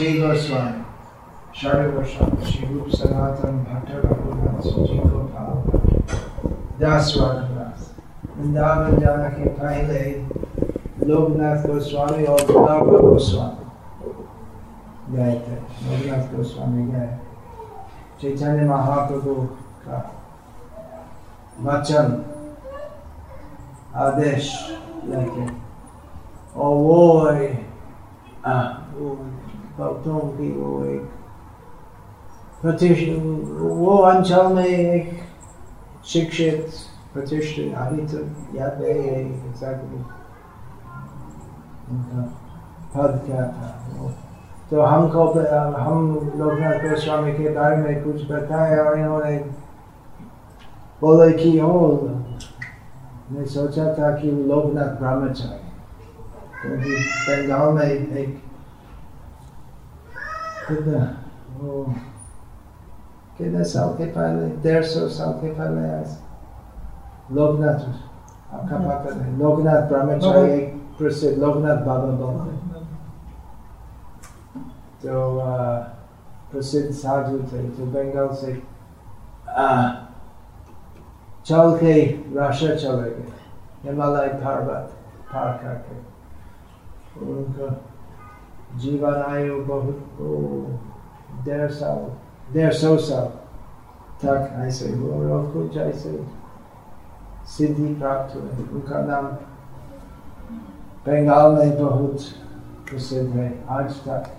गोस्वामी श्री रूप सनातन भट्ट रघुनाथ जी को भाव दास रघुनाथ वृंदावन जाने के पहले लोकनाथ गोस्वामी और नव गोस्वामी गए थे लोकनाथ गोस्वामी गए चैतन्य महाप्रभु का वचन आदेश लेके और वो आ, वो भक्तों की वो एक प्रतिष्ठित वो अंचल में एक शिक्षित प्रतिष्ठित अभी तो याद नहीं है पद क्या था वो तो हमको हम लोकनाथ गोस्वामी के बारे में कुछ बताया और इन्होंने बोले कि ओ मैं सोचा था कि लोकनाथ ब्रह्मचारी क्योंकि बंगाल में एक कितना वो कितने साल के पहले डेढ़ सौ साल के पहले लोकनाथ आपका पता नहीं लोकनाथ ब्रह्मचारी एक प्रसिद्ध लोकनाथ बाबा बोलते तो प्रसिद्ध साधु थे तो बंगाल से चल के राशा चले गए हिमालय पर्वत पार करके उनका जीवन आयु बहुत डेढ़ साल डेढ़ सौ साल तक ऐसे कुछ ऐसे सिद्धि प्राप्त हुए। उनका नाम बंगाल में बहुत प्रसिद्ध है। आज तक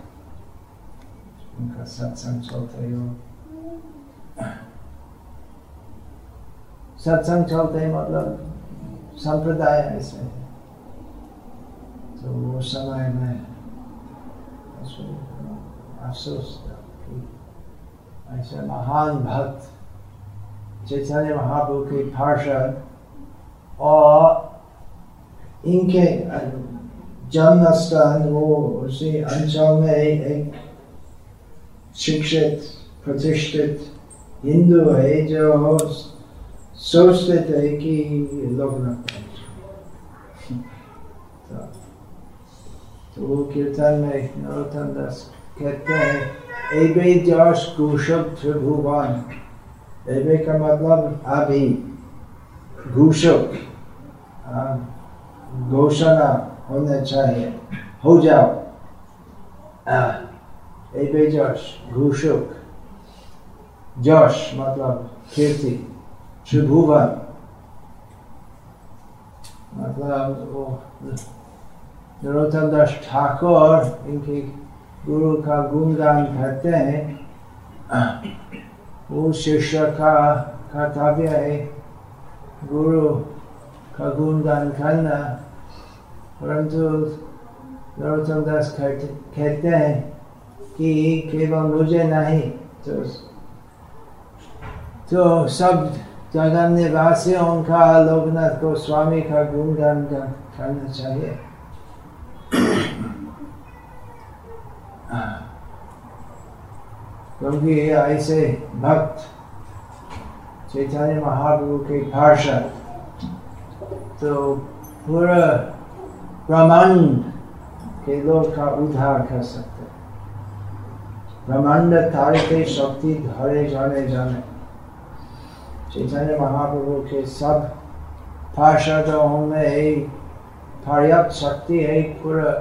उनका सत्संग चलते हो। सत्संग चलते मतलब संप्रदाय ऐसे। तो वो समय में अफसोस ऐसे महान भक्त चैतन्य महाप्रभु के पार्षद और इनके जन्म स्थान वो उसी अंचल में एक शिक्षित प्रतिष्ठित हिंदू है जो सोचते थे कि लोग न तो वो कीर्तन में नरोत्तम दास कहते हैं एबे जश कुशब त्रिभुवन एबे का मतलब अभी घूषक घोषणा होना चाहिए हो जाओ एबे जश घूषक जश मतलब कीर्ति त्रिभुवन मतलब वो नरोत्तम दास ठाकुर, इनके गुरु का गुणगान करते हैं। वो शिष्य का कर्तव्य है गुरु का गुणगान करना। परंतु नरोत्तम दास कहते हैं कि केवल मुझे नहीं तो तो सब जगह निवासियों का लोकनाथ गोस्वामी का गुणगान करना चाहिए। क्योंकि ऐसे भक्त चैतन्य महाप्रभु के भाषा तो पूरा ब्रह्मांड के लोग का उद्धार कर सकते ब्रह्मांड तारिके शक्ति धरे जाने जाने। चैतन्य महाप्रभु के सब पार्षदों में पर्याप्त शक्ति है पूरा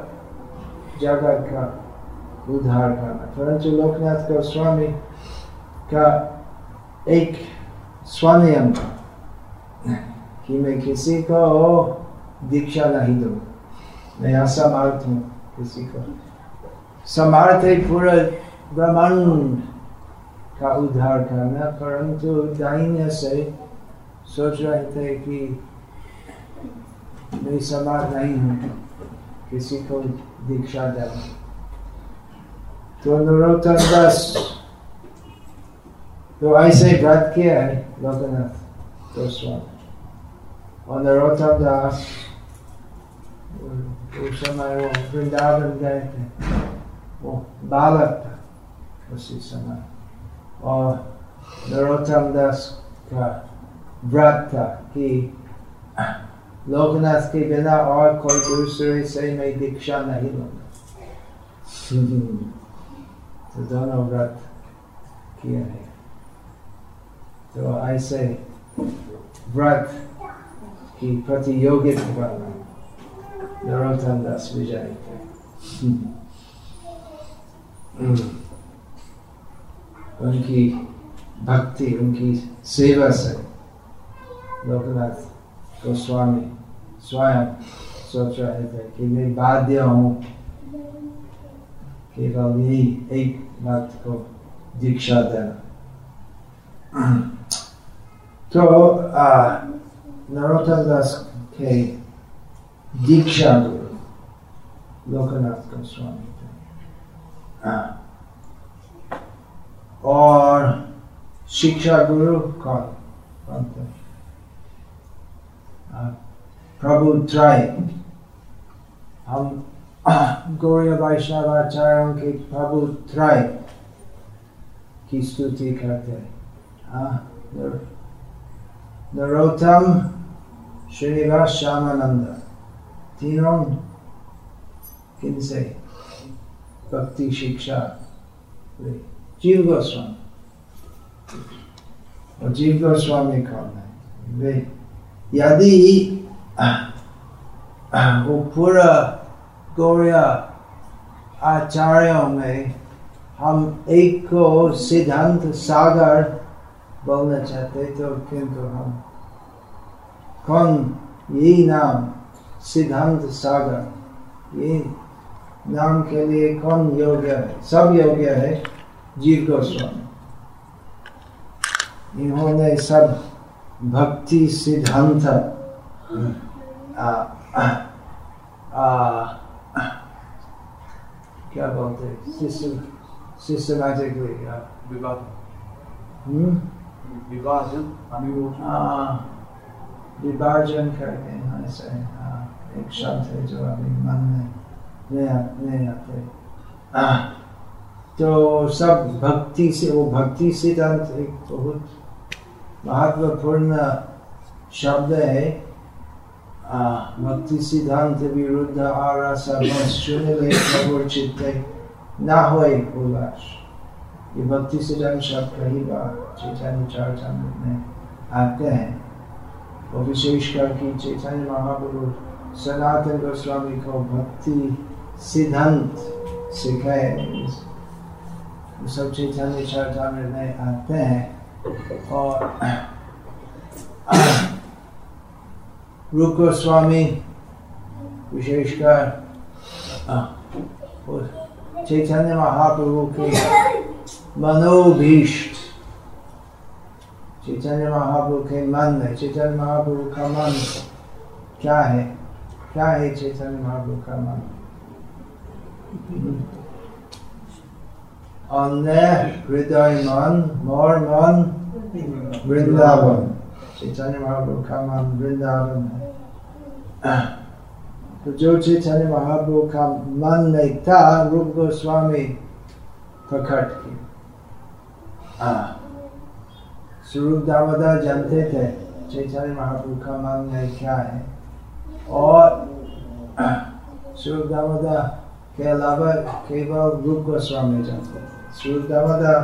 जगत का। उद्धार करना परंतु लोकनाथ गोस्वामी का एक स्वनियम था कि मैं किसी को दीक्षा नहीं दूँ मैं असमर्थ हूँ किसी को समर्थ है पूरा ब्रह्मांड का उद्धार करना परंतु दाइन्य से सोच रहे थे कि मैं समर्थ नहीं हूँ किसी को दीक्षा देना Turn the rotan thus. So I say Brat Kia, eh? Lokanath, first one. On the rotan das. Usamaro, Vrindavan Gaita. Or oh, Balap, Vasisama. Or the rotan das ka. Brat ka. Ki. Lokanath ki bina aur koi dusre say may diksha nahi lona. तो दोनों व्रत किए हैं तो ऐसे व्रत की प्रतियोगिता नरोत्तम दास विजय उनकी भक्ति उनकी सेवा से लोकनाथ गोस्वामी स्वयं सोच रहे थे कि मैं बाध्य हूँ केवल यही एक बात को दीक्षा देना। तो नरोत्तम दास के दीक्षा गुरु लोकनाथ गोस्वामी थे। और शिक्षा गुरु कौन? कौन थे? प्रभु त्रय। हम गौरी वैष्णव आचार्यों के प्रभु त्रय की स्तुति करते नरोत्तम श्रीनिवास श्यामानंद तीनों किनसे भक्ति शिक्षा जीव गोस्वामी और जीव गोस्वामी कौन है वे यदि वो पूरा गौरिया आचार्यों में हम एक को सिद्धांत सागर बोलना चाहते तो किंतु हम कौन? यही नाम, सिद्धांत सागर। ये नाम के लिए कौन योग्य है? सब योग्य है जीव गोस्वामी इन्होंने सब भक्ति सिद्धांत क्या बोलते सिस्टमैटिकली विभाजन विभाजन करते हैं ऐसे एक शब्द है जो अभी मन में नहीं आते। तो सब भक्ति से वो भक्ति सिद्धांत एक बहुत महत्वपूर्ण शब्द है। भक्ति सिद्धांत विरुद्ध आरस शून्य चित्ते न हो उल्लास ये भक्ति सिद्धांत शब्द कई बार चैतन्य चरितमृत में आते हैं और विशेषकर की चैतन्य महाप्रभु सनातन गोस्वामी को भक्ति सिद्धांत सिखाए सब चैतन्य चरितमृत में आते हैं। और रूप गोस्वामी विशेषकर चैतन्य महाप्रभु के मनोभीष्ट चैतन्य महाप्रभु के मन में चैतन्य महाप्रभु का मन क्या है क्या है चैतन्य महाप्रभु का मन अन्य हृदय मन मोर मन वृंदावन चैतन्य महाप्रभु मन वृंदावन है तो जो चैतन्य महाप्रभु का मन नहीं था रूप गोस्वामी प्रकट की स्वरूप दामोदर जानते थे चैतन्य महाप्रभु का मन नहीं क्या है और स्वरूप दामोदर के अलावा केवल रूप गोस्वामी जानते थे स्वरूप दामोदर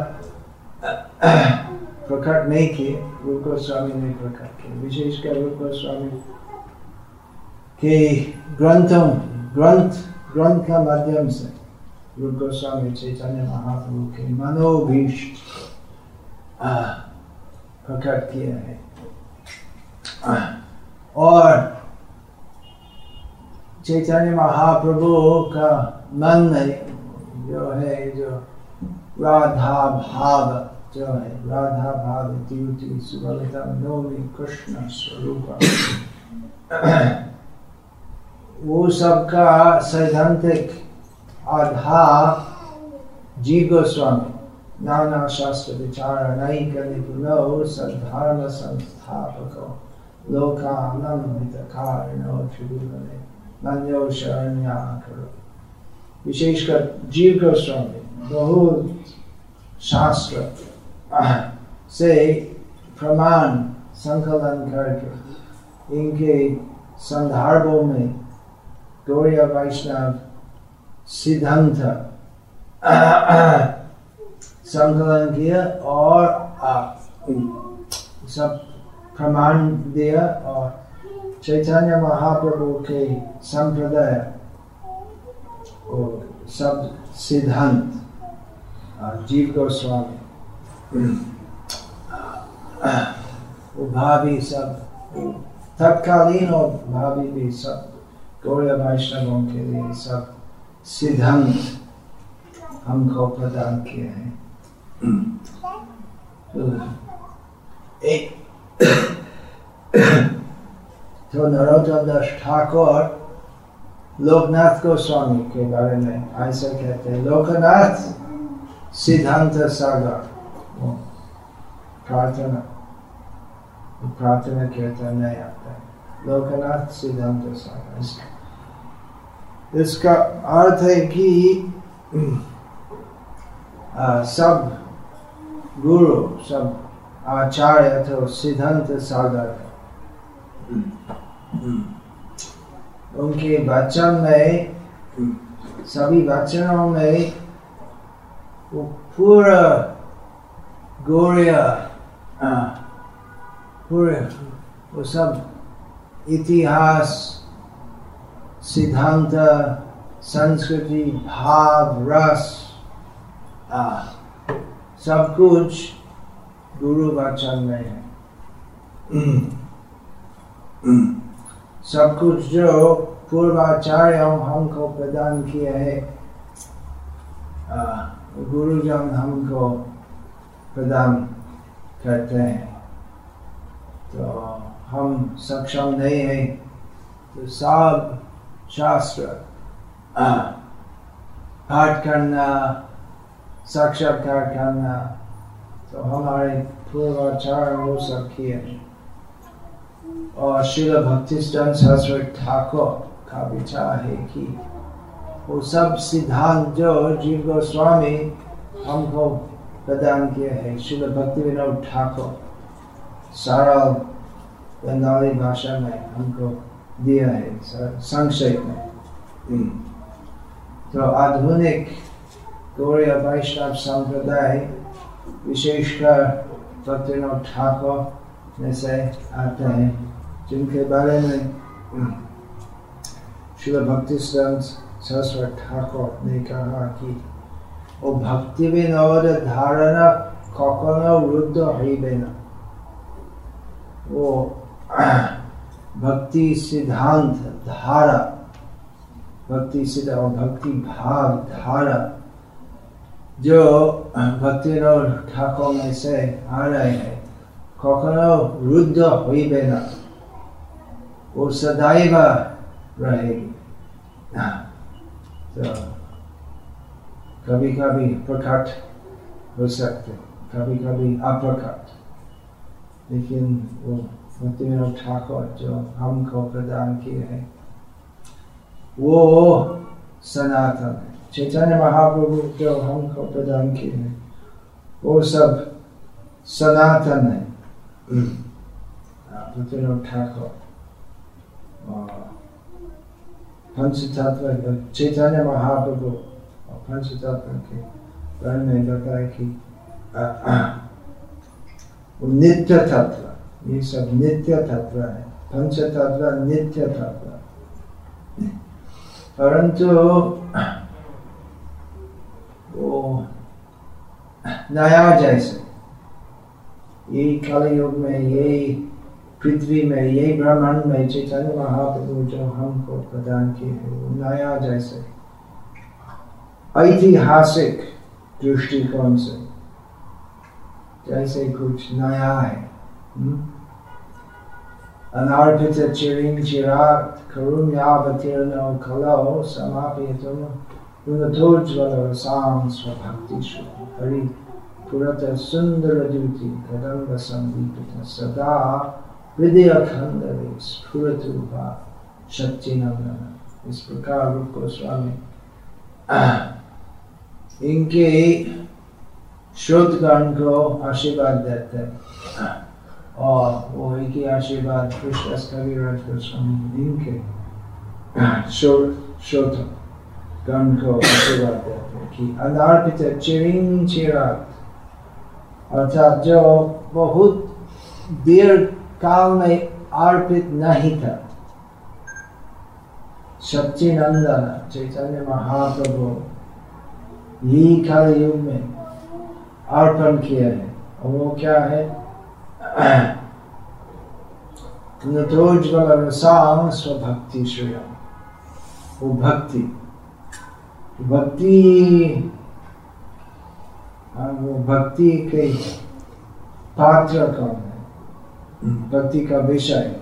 प्रकट नहीं किए रूप गोस्वामी ने प्रकट किए। विशेषकर रूप गोस्वामी के ग्रंथों, ग्रंथ ग्रंथ का माध्यम से रूप गोस्वामी चैतन्य महाप्रभु के मनोभीष्ट प्रकट किए हैं। और चैतन्य महाप्रभु का मन जो है, जो राधा भाव जो राधा भाव द्युति सुबलता नोमी कृष्ण स्वरूप वो सबका सैद्धांतिक आधार जीव गोस्वामी नाना शास्त्र विचार करने पुनो सद्धर्म संस्थापक शरण्या करो विशेषकर जीव गोस्वामी बहुत शास्त्र से प्रमाण संकलन करके इनके संदर्भों में गौरिया वैष्णव सिद्धांत संकलन किया और सब प्रमाण दिया और चैतन्य महाप्रभु के संप्रदाय सब सिद्धांत जीव गोस्वामी भाभी सब, तत्कालीन और भाभी भी सब गौड़ वैष्णवों के लिए सब सिद्धांत हमको प्रदान किए हैं। एक तो नरोत्तम दास ठाकुर लोकनाथ गोस्वामी के बारे में ऐसा कहते हैं, लोकनाथ सिद्धांत सागर। प्रार्थना प्रार्थना कीर्तन नहीं आता है लोकनाथ सिद्धांत इसका अर्थ है कि सब गुरु, सब आचार्य तो सिद्धांत सागर उनके वचन में, सभी वचनों में वो पूरा गौरिया पूरे वो सब इतिहास सिद्धांत संस्कृति भाव रस आ, सब कुछ गुरु वचन में है सब कुछ जो पूर्वाचार्य हमको प्रदान किया है गुरुजन हमको प्रदान करते हैं। तो हम सक्षम नहीं है तो सब शास्त्र पाठ करना, साक्षात्कार करना तो हमारे पूर्वाचार्य वो सब किए और शिल भक्ति सहस्र ठाकुर का विचार है कि वो सब सिद्धांत जो जीव गोस्वामी हमको प्रदान किया है। शिल भक्ति विनोद ठाकुर सरल बंगाली भाषा में हमको दिया है संक्षेप में। तो आधुनिक गौड़िया वैष्णव संप्रदाय विशेषकर भक्तिनाथ ठाकुर में से आते हैं, जिनके बारे में शिल भक्ति सरस्वत ठाकुर ने कहा कि ও ভক্তি বিনোদ ধারণা কখনো রুদ্ধ হইবে না ও भक्ति सिद्धांत धारा भक्ति सिद्धांत भक्ति भाव धारा जो भक्ति ठाकुर में से आ रहे हैं কখনো রুদ্ধ হইবে না ও সদাইব रहेगी तो कभी कभी प्रकट हो सकते कभी कभी अप्रकट। लेकिन वो भक्तिविनोद ठाकुर जो हमको प्रदान किए हैं, वो सनातन है। चैतन्य महाप्रभु जो हमको प्रदान किए हैं, वो सब सनातन है। भक्तिविनोद ठाकुर पंच तत्व चैतन्य महाप्रभु पंच तत्व के बारे में बताया कि वो नित्य तत्व ये सब नित्य तत्व है पंच तत्व नित्य तत्व परंतु वो नया जैसे यही कलयुग में यही पृथ्वी में यही ब्रह्मांड में चैतन्य महाप्रभु जो हमको प्रदान किए है वो नया जैसे ऐतिहासिक दृष्टिकोण से। जैसे कुछ नया है अनार्पित चिरिंग चिराग करुण्यावतीर्ण कलो समापितुम गुणधोज्वल साम स्वभक्ति हरि सदा इस प्रकार रूप इनके श्रोतगण को आशीर्वाद देते हैं। और वो ही आशीर्वाद कृष्ण इनके को आशीर्वाद देते हैं कि चिरिंग अर्थात जो बहुत देर काल में अर्पित नहीं था। सच्ची नंदन चैतन्य महाप्रभु यही काल युग में अर्पण किया है। और वो क्या है? नतोज्वल रसाम स्वभक्ति श्रेयम वो भक्ति। भक्ति हाँ, वो भक्ति के पात्र कौन है? भक्ति का विषय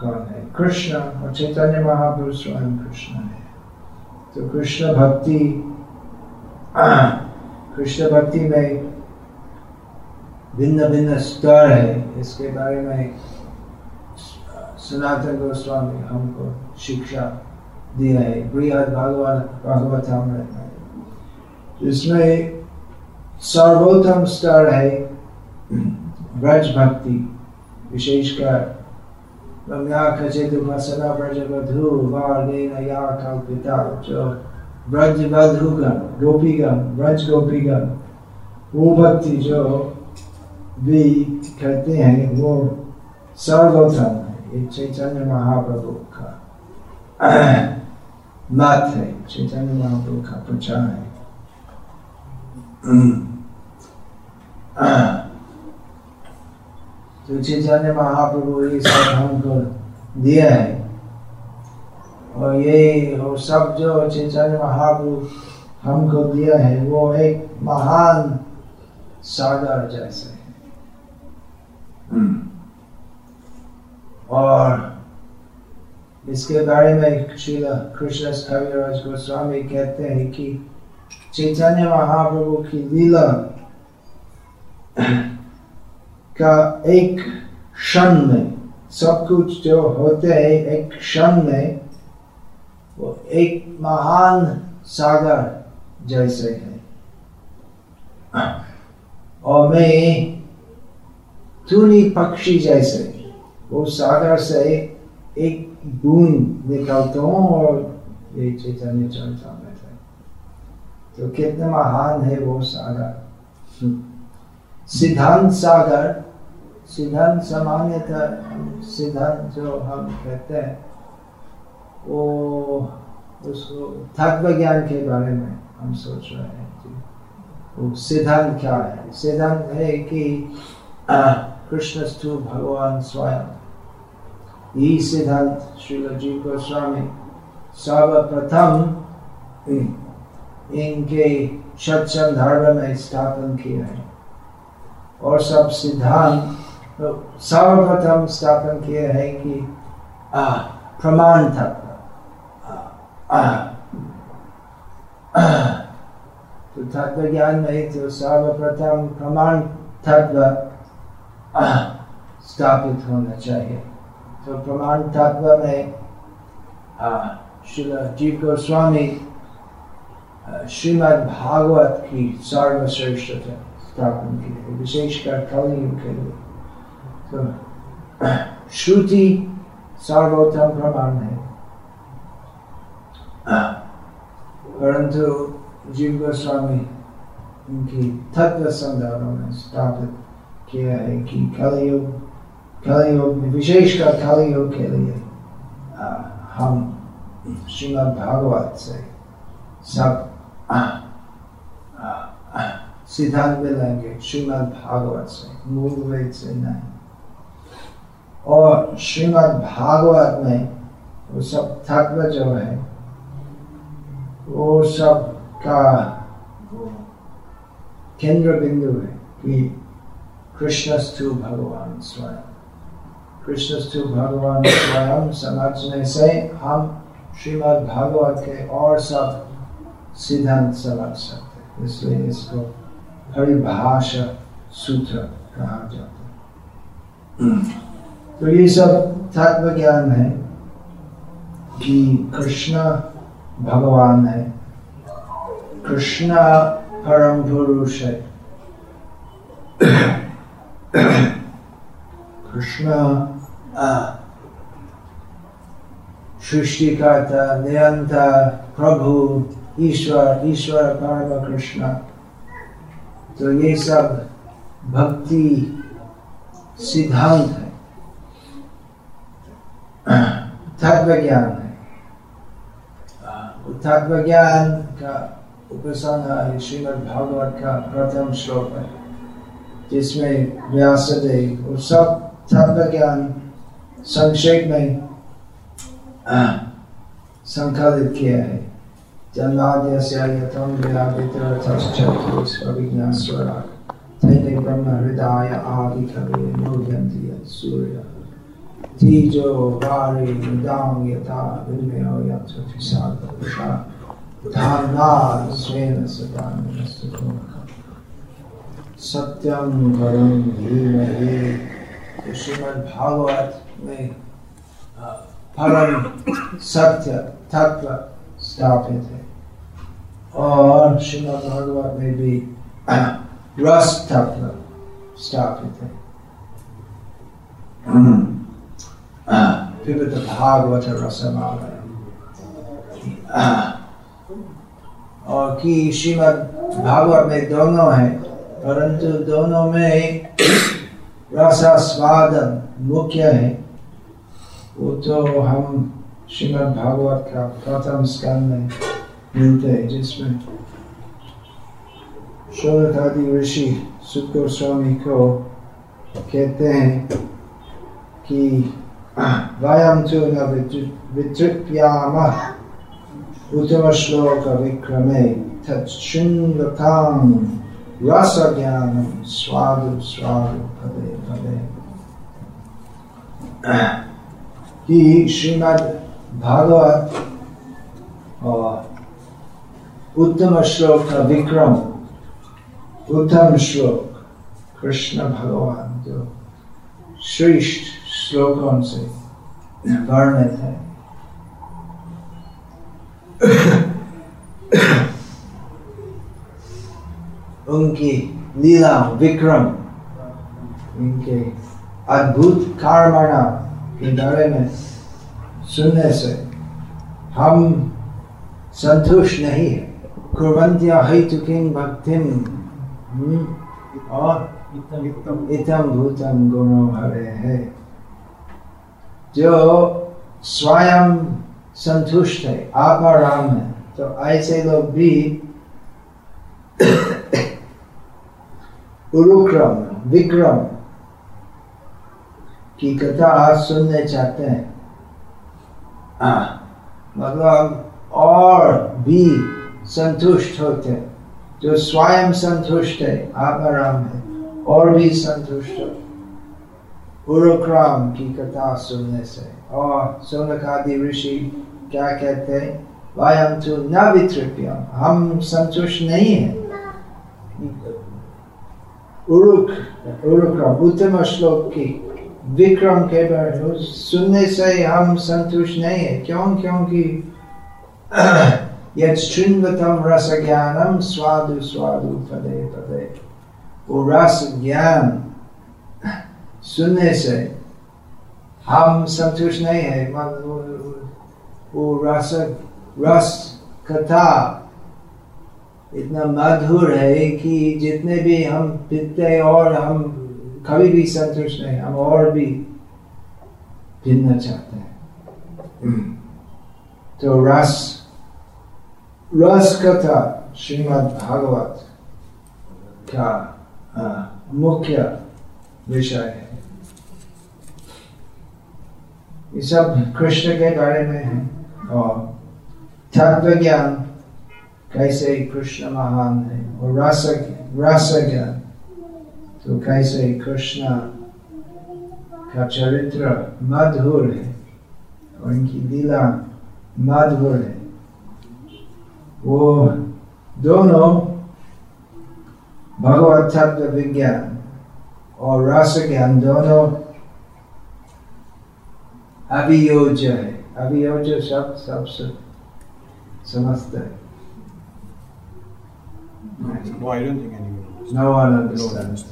कौन है? कृष्ण और चैतन्य महापुरुष स्वयं कृष्ण है। तो कृष्ण भक्ति कृष्ण भक्ति में भिन्न भिन्न स्तर है। इसके बारे में सनातन गोस्वामी हमको शिक्षा दिया है। बृहद भगवत भागवतामृत में इसमें सर्वोत्तम स्तर है ब्रज भक्ति विशेषकर रम्या खचित उपासना ब्रज वधु वार्गेन या कल्पिता जो ब्रज वधुगण गोपीगण ब्रज गोपीगण। वो भक्ति जो भी कहते हैं, वो सर्वोत्तम है। चैतन्य महाप्रभु का मत है। चैतन्य महाप्रभु का प्रचार है। तो चैतन्य महाप्रभु ये सब हमको दिया है। और ये और सब जो चैतन्य महाप्रभु हमको दिया है, वो एक महान सागर जैसे है। और इसके बारे में श्री कृष्ण कविराज गोस्वामी कहते हैं कि चैतन्य महाप्रभु की लीला का एक क्षण में, सब कुछ जो होते हैं, एक क्षण में वो एक महान सागर जैसे है। और मैं तूनी पक्षी जैसे, वो सागर से एक बूंद निकलता हूँ और ये चैतन्य चलता में थे तो कितना महान है वो सागर। सिद्धांत सागर, सिद्धांत सामान्यतः, सिद्धांत जो हम कहते हैं वो उसको तत्व ज्ञान के बारे में हम सोच रहे हैं वो सिद्धांत क्या है? सिद्धांत है कि कृष्णस्तु भगवान स्वयं। यही सिद्धांत श्री जी गोस्वामी सर्वप्रथम इनके सत्संग धर्म में स्थापन किया है। और सब सिद्धांत तो सर्वप्रथम स्थापन किए है कि प्रमाण तत्व। तो तत्व ज्ञान में तो सर्वप्रथम प्रमाण तत्व स्थापित होना चाहिए तो प्रमाण तत्व में श्री जीव गोस्वामी श्रीमद भागवत की सर्वश्रेष्ठ स्थापन की है विशेषकर कलयुग के लिए। तो श्रुति सर्वोत्तम प्रमाण है। परंतु जीव गोस्वामी उनकी तत्व संदर्भ में स्थापित किया है कि कलयुग कलयुग में विशेषकर कलयुग के लिए हम श्रीमद भागवत से सब सिद्धांत मिलेंगे श्रीमद भागवत से, मूल वेद से नहीं। और श्रीमद भागवत में वो सब तत्व जो है वो सब का केंद्र बिंदु है कि कृष्णस्तु भगवान स्वयं। कृष्णस्तु भगवान स्वयं समझने से हम श्रीमद भागवत के और सब सिद्धांत समझ सकते इसलिए इसको परिभाषा सूत्र कहा जाता है। तो ये सब तत्व ज्ञान है कि कृष्ण भगवान है कृष्ण परम पुरुष है कृष्ण सृष्टिकर्ता निरंतर प्रभु ईश्वर ईश्वर परम कृष्ण तो ये सब भक्ति सिद्धांत है तत्व ज्ञान है तत्व ज्ञान का उपसंग है श्रीमद भागवत का प्रथम श्लोक है जिसमें व्यासदेव और सब तत्व ज्ञान संक्षेप में संकलित किया है तेने ब्रह्म हृदय आदि कवे Tijo Vari Dam Yata Vimeo Yatra Fisada Visha Dhana Svena Sadana Sakunaka Satyam Param Dhimahi Srimad Bhagavat may uh, Param Satya Tattva Stapyate or Srimad Bhagavat may be uh, Ras Tattva Stapyate पिबत Bhagavat रसमालय और कि श्रीमद् भागवत में दोनों है, परंतु दोनों में रसास्वादन मुख्य है। वो तो हम श्रीमद् भागवत का प्रथम स्कंद में मिलते हैं, जिसमें शोरकादि ऋषि सुख गोस्वामी को कहते हैं कि वयम तो न वितृप्याम उत्तम श्लोक विक्रमे तच्छृण्वतां रस ज्ञानम स्वादु स्वादु पदे पदे कि श्रीमद् भागवत उत्तम श्लोक का विक्रम उत्तम श्लोक कृष्ण भगवान जो श्रेष्ठ श्लोकों से वर्णित है उनकी लीला विक्रम उनके अद्भुत कर्मणा के बारे में सुनने से हम संतुष्ट नहीं है। कुरंत्या हेतु किंग भक्तिम और इतम भूतम गुणो हरे है। जो स्वयं संतुष्ट है आत्मा राम है तो ऐसे लोग भी उरुक्रम विक्रम की कथा सुनने चाहते हैं। आ, मतलब और भी संतुष्ट होते हैं। जो स्वयं संतुष्ट है आत्माराम है और भी संतुष्ट हो। उरुक्रम की कथा सुनने से और सोनकादि ऋषि क्या कहते हैं वयम तो न वितृप्यम हम संतुष्ट नहीं है उरुक उरुक्रम उत्तम श्लोक की विक्रम के बारे सुनने से हम संतुष्ट नहीं है क्यों क्योंकि यृण्वतम रस ज्ञानम स्वादु स्वादु पदे पदे वो रस ज्ञान सुनने से हम संतुष्ट नहीं है। वो रस रस कथा इतना मधुर है कि जितने भी हम पीते और हम कभी भी संतुष्ट नहीं, हम और भी पीना चाहते हैं। तो रस रस कथा श्रीमद् भागवत का मुख्य विषय है। ये सब कृष्ण के बारे में है और तत्व ज्ञान कैसे कृष्ण महान है और रस रस ज्ञान तो कैसे कृष्ण का चरित्र मधुर है और इनकी लीला मधुर है। वो दोनों भगवत तत्व विज्ञान और रस ज्ञान दोनों अभियोज्य है अभियोज्य शब्द सबसे समझते हैं No, I don't think anyone. No one understands.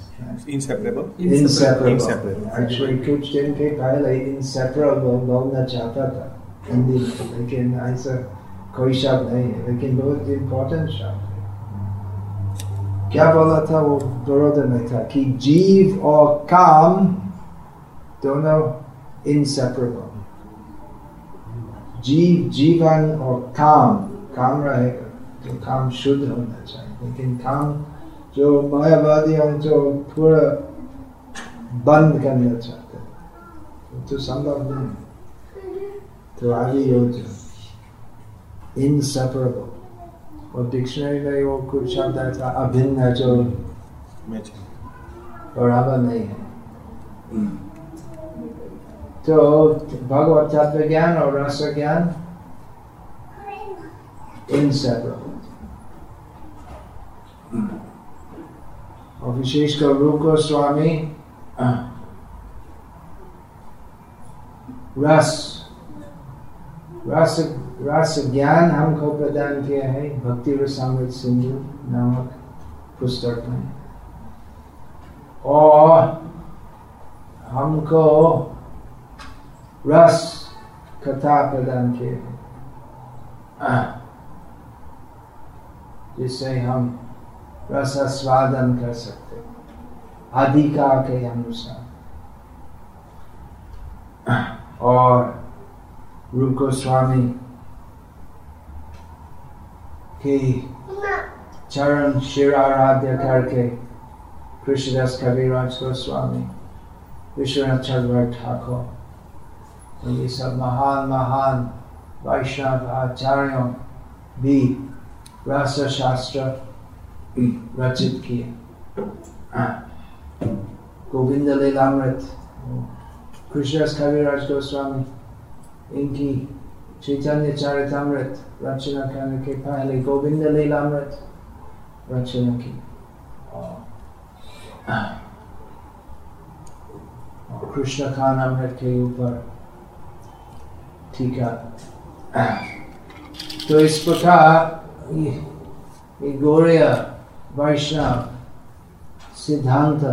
Inseparable. Inseparable. Inseparable. Actually, के पहले inseparable बोलना चाहता था हिंदी में, लेकिन ऐसा कोई शब्द नहीं है लेकिन बहुत इम्पोर्टेंट शब्द है क्या बोला था वो बड़ौदा में था कि जीव और काम दोनों इनसेपरेबल जीव जीवन और काम काम रहेगा तो काम शुद्ध होना चाहिए। लेकिन काम जो मायावादी हम जो पूरा बंद करना चाहते हैं तो संभव नहीं तो आगे योजना इनसेपरेबल और डिक्शनरी में वो कुछ शब्द था अभिन्न है जो बराबर नहीं है। तो भगवत तत्व ज्ञान और रस ज्ञान? inseparable. और विशेषकर रूप गोस्वामी रस। रस रस ज्ञान हमको प्रदान किया है भक्ति रसामृत सिंधु नामक पुस्तक में। और हमको रस कथा प्रदान किए। है जिससे हम रस स्वादन कर सकते अधिकार के अनुसार। और रूप गोस्वामी के चरण शिराराध्य करके कृष्णदास कविराज गोस्वामी, विश्वनाथ चंद्र ठाकुर तो ये सब महान महान वैष्णव आचार्यों भी रस शास्त्र रचित किए गोविंद लीलामृत कृष्णदास कविराज गोस्वामी इनकी चैतन्य चरितमृत रचना करने के पहले गोविंद लीलामृत रचना की कृष्ण खान अमृत के ऊपर है। तो इस प्रकार ये वैष्णव, सिद्धांत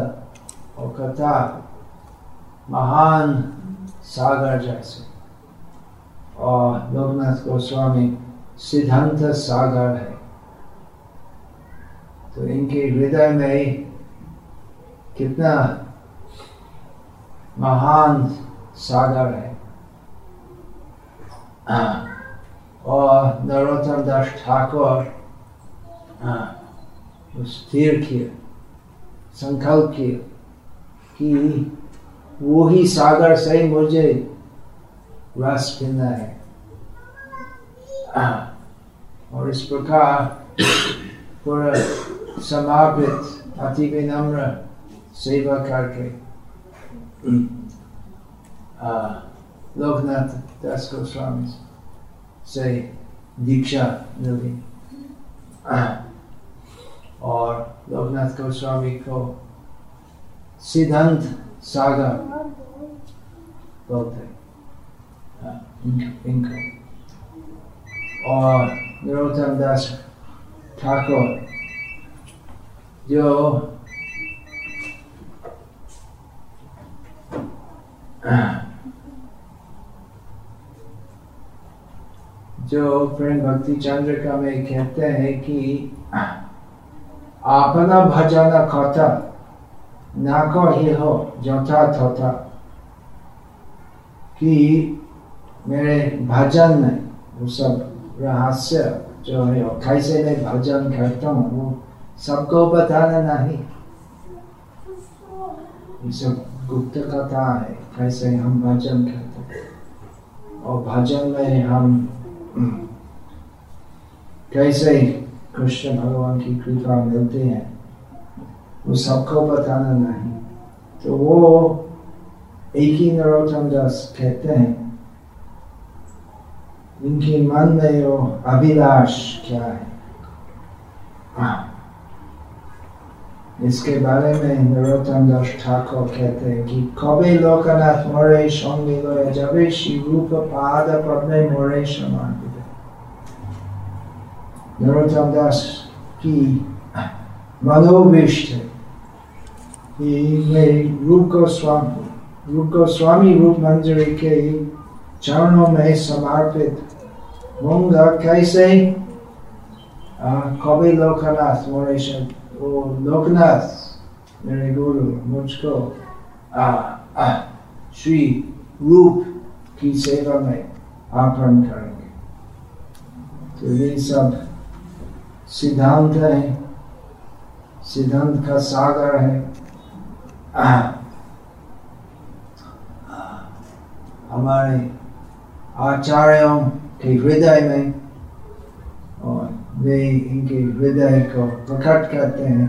और कथा महान सागर जैसे। और लोकनाथ गोस्वामी सिद्धांत सागर है। तो इनके हृदय में कितना महान सागर है। और नरोत्तम दास ठाकुर स्थिर किया संकल्प किया कि वो ही सागर से मुझे रस पीना है और इस प्रकार पूरा समापित अति विनम्र सेवा करके लोकनाथ दास गोस्वामी से दीक्षा मिली और लोकनाथ गोस्वामी को सिद्धांत सागर बोलते इनको और नरोत्तम दास ठाकुर जो जो प्रेम भक्ति चंद्रिका में कहते हैं कि अपना भजन कथा ना को ही हो जथा तथा कि मेरे भजन में वो सब रहस्य जो है, और कैसे मैं भजन करता हूँ, वो सबको बताना नहीं। ये सब गुप्त कथा है, कैसे हम भजन करते हैं। और भजन में हम कैसे कृष्ण भगवान की कृपा मिलते हैं, वो सबको बताना नहीं। तो वो एक ही नरोत्तम दास कहते हैं, इनके मन में वो अभिलाष क्या है? हाँ। इसके बारे में नरोत्तम दास ठाकुर कहते हैं कि कबे लोकनाथ मोरे संगे लय जबे श्री रूप पाद पद्मे मोरे समान नरोत्तम दास की मनोविष्ट है कि मैं रूप गोस्वामी रूप गोस्वामी रूप मंजरी के चरणों में समर्पित होंगे कैसे? कवि लोकनाथ मोरे वो लोकनाथ मेरे गुरु मुझको आ, आ, श्री रूप की सेवा में अर्पण करेंगे। तो ये सब सिद्धांत है। सिद्धांत का सागर है। आ, हमारे आचार्यों के हृदय में और वे इनके हृदय को प्रकट करते हैं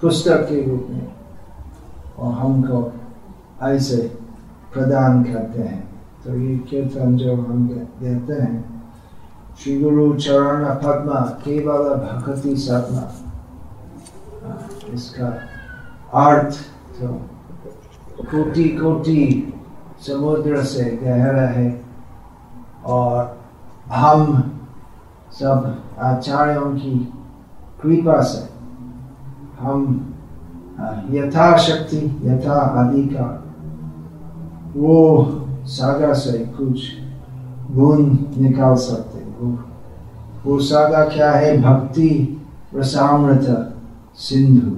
पुस्तक के रूप में, और हमको ऐसे प्रदान करते हैं। तो ये कीर्तन जो हम देते हैं श्री गुरु चरण पद्मा, केवल भक्ति सपना इसका अर्थ तो कोटि कोटि समुद्र से गहरा है, और हम सब आचार्यों की कृपा से हम यथाशक्ति, यथा अधिकार वो सागर से कुछ गुण निकाल सकते वो वो सागर क्या है? भक्ति रसामृत सिंधु।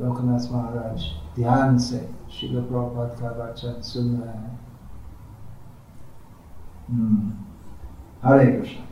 लोकनाथ महाराज ध्यान से शिल प्रभुपाद का वचन सुन रहे हैं। うん、ハレークシャ